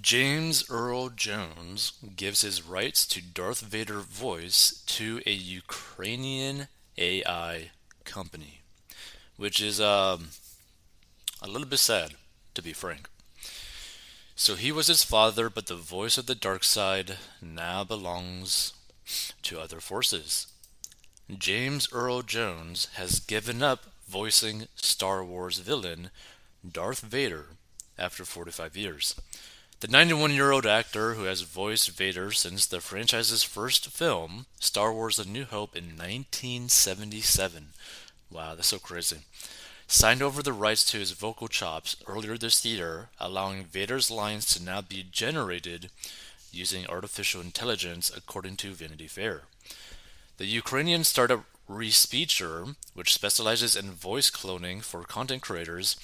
James Earl Jones gives his rights to Darth Vader voice to a Ukrainian AI company, which is um, a little bit sad, to be frank. So he was his father, but the voice of the dark side now belongs to other forces. James Earl Jones has given up voicing Star Wars villain Darth Vader after 45 years. The 91 year old actor who has voiced Vader since the franchise's first film, Star Wars A New Hope, in 1977. Wow, that's so crazy. Signed over the rights to his vocal chops earlier this year, allowing Vader's lines to now be generated using artificial intelligence, according to Vanity Fair. The Ukrainian startup Respeecher, which specializes in voice cloning for content creators,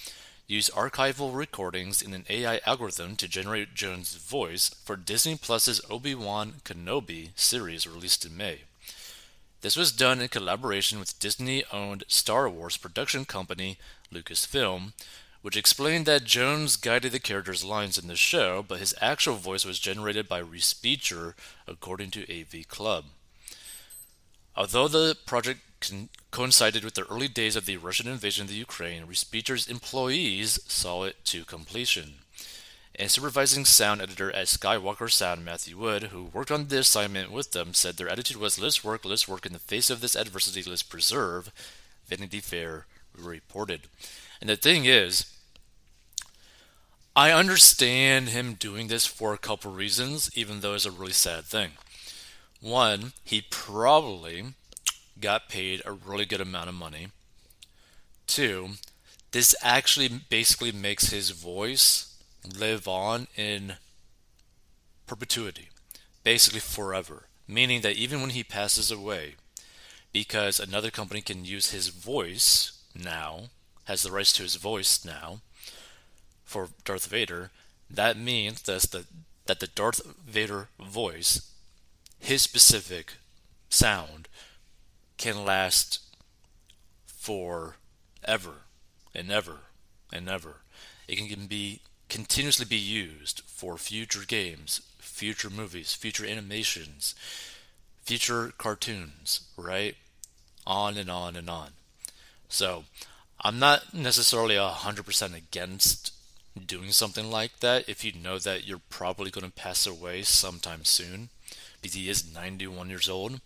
use archival recordings in an AI algorithm to generate Jones' voice for Disney Plus's Obi-Wan Kenobi series released in May. This was done in collaboration with Disney-owned Star Wars production company Lucasfilm, which explained that Jones guided the character's lines in the show, but his actual voice was generated by Respeecher, according to AV Club. Although the project con- coincided with the early days of the Russian invasion of the Ukraine, Respeecher's employees saw it to completion. A supervising sound editor at Skywalker Sound, Matthew Wood, who worked on the assignment with them, said their attitude was let's work, let's work in the face of this adversity, let's preserve. Vanity Fair reported. And the thing is, I understand him doing this for a couple reasons, even though it's a really sad thing. One, he probably got paid a really good amount of money. Two, this actually basically makes his voice live on in perpetuity, basically forever. Meaning that even when he passes away, because another company can use his voice now, has the rights to his voice now for Darth Vader, that means that the, that the Darth Vader voice, his specific sound, can last forever and ever and ever. It can be continuously be used for future games, future movies, future animations, future cartoons, right? On and on and on. So, I'm not necessarily 100% against doing something like that if you know that you're probably going to pass away sometime soon because he is 91 years old.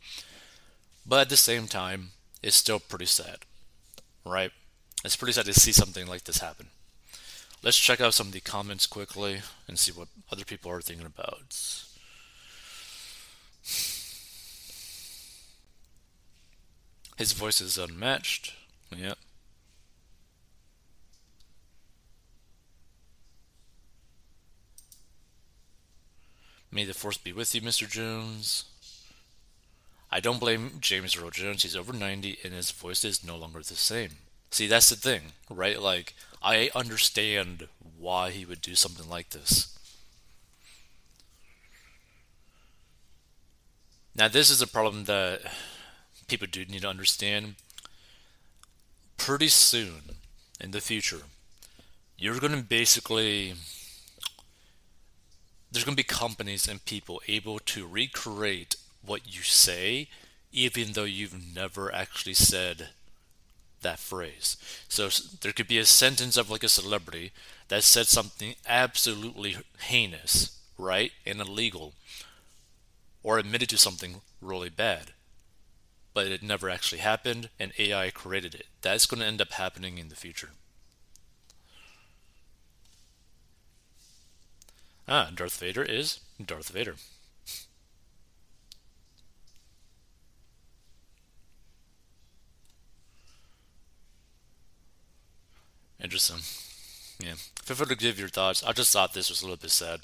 But at the same time, it's still pretty sad, right? It's pretty sad to see something like this happen. Let's check out some of the comments quickly and see what other people are thinking about. His voice is unmatched. Yep. May the force be with you, Mr. Jones. I don't blame James Earl Jones. He's over 90 and his voice is no longer the same. See, that's the thing, right? Like, I understand why he would do something like this. Now, this is a problem that people do need to understand. Pretty soon in the future, you're going to basically. There's going to be companies and people able to recreate what you say, even though you've never actually said that phrase. So there could be a sentence of like a celebrity that said something absolutely heinous, right, and illegal, or admitted to something really bad, but it never actually happened, and AI created it. That's going to end up happening in the future. Ah, Darth Vader is Darth Vader. Interesting. Yeah. Feel free to give your thoughts. I just thought this was a little bit sad.